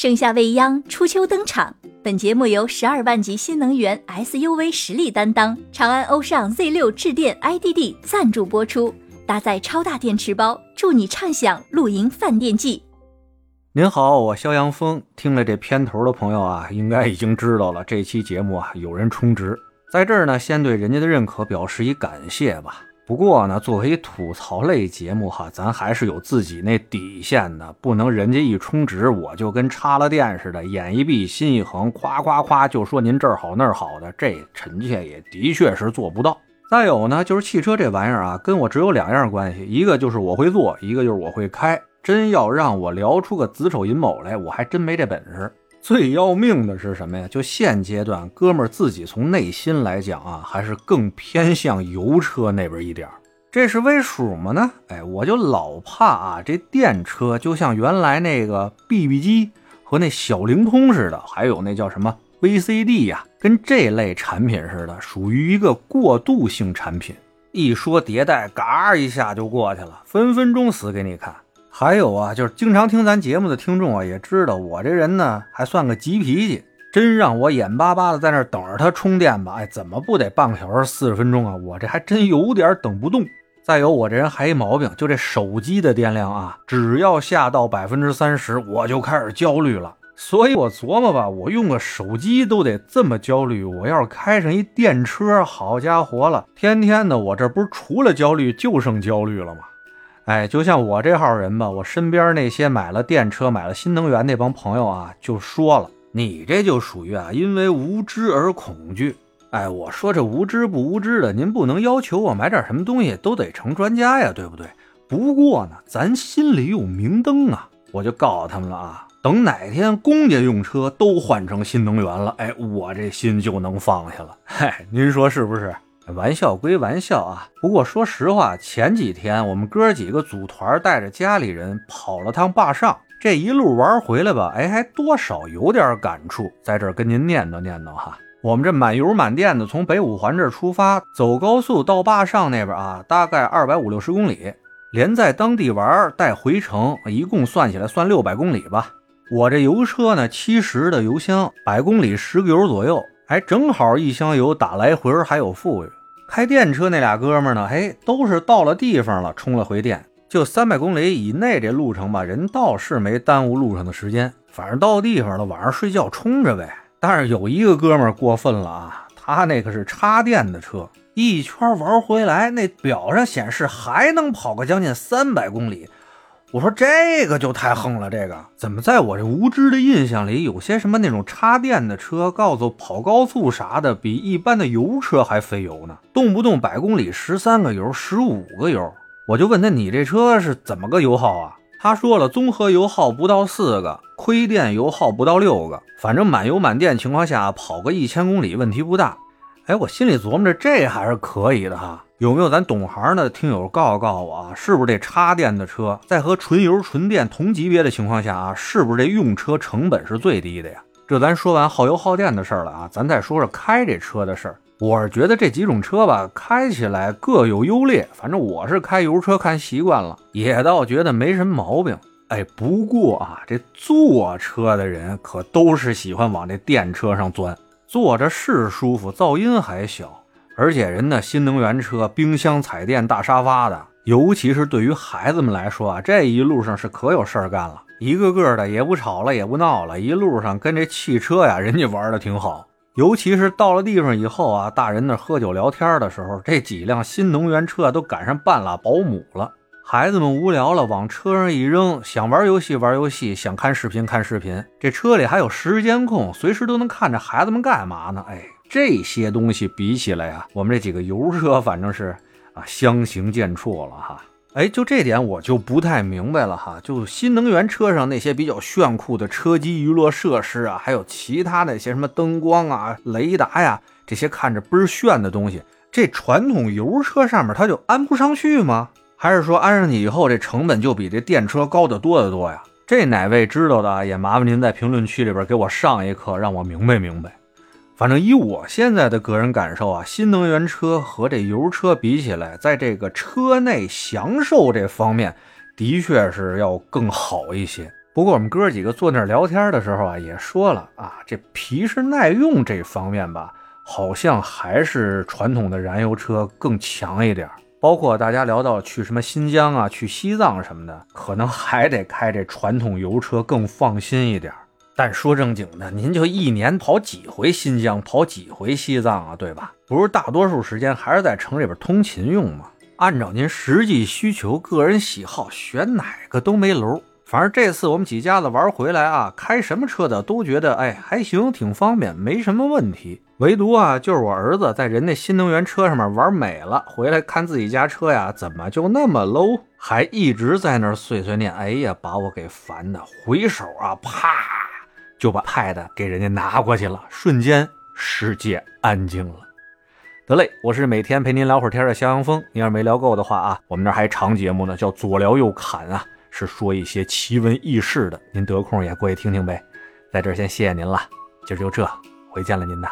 盛夏未央，初秋登场。本节目由十二万级新能源 SUV 实力担当长安欧尚 Z 六智电 IDD 赞助播出，搭载超大电池包，助你畅享露营饭店季。您好，我肖阳峰。听了这片头的朋友啊，应该已经知道了，这期节目啊有人充值，在这儿呢，先对人家的认可表示一感谢吧。不过呢，作为吐槽类节目哈，咱还是有自己那底线的，不能人家一充值我就跟插了电似的，眼一闭心一横，夸夸夸就说您这儿好那儿好的，这臣妾也的确是做不到。再有呢，就是汽车这玩意儿啊，跟我只有两样关系，一个就是我会做，一个就是我会开。真要让我聊出个子丑寅卯来，我还真没这本事。最要命的是什么呀？就现阶段，哥们儿自己从内心来讲啊，还是更偏向油车那边一点儿这是为数么呢？哎，我就老怕啊，这电车就像原来那个 BB 机和那小灵通似的，还有那叫什么 VCD 呀，跟这类产品似的，属于一个过渡性产品。一说迭代，嘎一下就过去了，分分钟死给你看。还有啊，就是经常听咱节目的听众啊，也知道我这人呢还算个急脾气。真让我眼巴巴的在那等着它充电吧，哎，怎么不得半个小时四十分钟啊？我这还真有点等不动。再有，我这人还一毛病，就这手机的电量啊，只要下到百分之三十，我就开始焦虑了。所以我琢磨吧，我用个手机都得这么焦虑，我要是开上一电车，好家伙了，天天的我这不是除了焦虑就剩焦虑了吗？哎，就像我这号人吧，我身边那些买了电车、买了新能源那帮朋友啊，就说了，你这就属于啊，因为无知而恐惧。哎，我说这无知不无知的，您不能要求我买点什么东西都得成专家呀，对不对？不过呢，咱心里有明灯啊，我就告诉他们了啊，等哪天公家用车都换成新能源了，哎，我这心就能放下了。嗨，您说是不是？玩笑归玩笑啊，不过说实话，前几天我们哥几个组团带着家里人跑了趟坝上，这一路玩回来吧，哎，还多少有点感触，在这儿跟您念叨念叨哈。我们这满油满电的从北五环这儿出发，走高速到坝上那边啊，大概二百五六十公里，连在当地玩带回程，一共算起来算六百公里吧。我这油车呢，七十的油箱，百公里十个油左右，哎，正好一箱油打来回还有富裕。开电车那俩哥们呢？哎，都是到了地方了，充了回电，就三百公里以内这路程吧，人倒是没耽误路上的时间。反正到地方了，晚上睡觉充着呗。但是有一个哥们过分了啊，他那可是插电的车，一圈玩回来，那表上显示还能跑个将近三百公里。我说这个就太横了，这个怎么在我这无知的印象里，有些什么那种插电的车，告诉跑高速啥的，比一般的油车还费油呢？动不动百公里十三个油、十五个油。我就问他，你这车是怎么个油耗啊？他说了，综合油耗不到四个，亏电油耗不到六个，反正满油满电情况下跑个一千公里问题不大。哎，我心里琢磨着，这还是可以的哈。有没有咱懂行的听友告诉告诉我啊？是不是这插电的车在和纯油纯电同级别的情况下啊，是不是这用车成本是最低的呀？这咱说完耗油耗电的事儿了啊，咱再说说开这车的事儿。我是觉得这几种车吧，开起来各有优劣。反正我是开油车看习惯了，也倒觉得没什么毛病。哎，不过啊，这坐车的人可都是喜欢往这电车上钻，坐着是舒服，噪音还小。而且人的新能源车，冰箱、彩电、大沙发的，尤其是对于孩子们来说啊，这一路上是可有事儿干了，一个个的也不吵了，也不闹了，一路上跟这汽车呀，人家玩的挺好。尤其是到了地方以后啊，大人那喝酒聊天的时候，这几辆新能源车都赶上半拉保姆了。孩子们无聊了，往车上一扔，想玩游戏玩游戏，想看视频看视频，这车里还有实时间控，随时都能看着孩子们干嘛呢？哎。这些东西比起来呀，我们这几个油车反正是啊相形见绌了哈。哎，就这点我就不太明白了哈。就新能源车上那些比较炫酷的车机娱乐设施啊，还有其他那些什么灯光啊、雷达呀，这些看着倍儿炫的东西，这传统油车上面它就安不上去吗？还是说安上去以后这成本就比这电车高得多得多呀？这哪位知道的也麻烦您在评论区里边给我上一课，让我明白明白。反正以我现在的个人感受啊，新能源车和这油车比起来，在这个车内享受这方面，的确是要更好一些。不过我们哥几个坐那儿聊天的时候啊，也说了啊，这皮实耐用这方面吧，好像还是传统的燃油车更强一点。包括大家聊到去什么新疆啊、去西藏什么的，可能还得开这传统油车更放心一点。但说正经的，您就一年跑几回新疆，跑几回西藏啊，对吧？不是大多数时间还是在城里边通勤用吗？按照您实际需求、个人喜好，选哪个都没楼。反正这次我们几家子玩回来啊，开什么车的都觉得哎还行，挺方便，没什么问题。唯独啊，就是我儿子在人家新能源车上面玩美了，回来看自己家车呀，怎么就那么 low？还一直在那碎碎念。哎呀，把我给烦的，回手啊，啪就把 pad 给人家拿过去了，瞬间世界安静了。得嘞，我是每天陪您聊会儿天的肖阳峰。您要是没聊够的话啊，我们这还长节目呢，叫左聊右侃啊。是说一些奇闻异事的，您得空也过去听听呗。在这儿先谢谢您了，今儿就这，回见了您呐。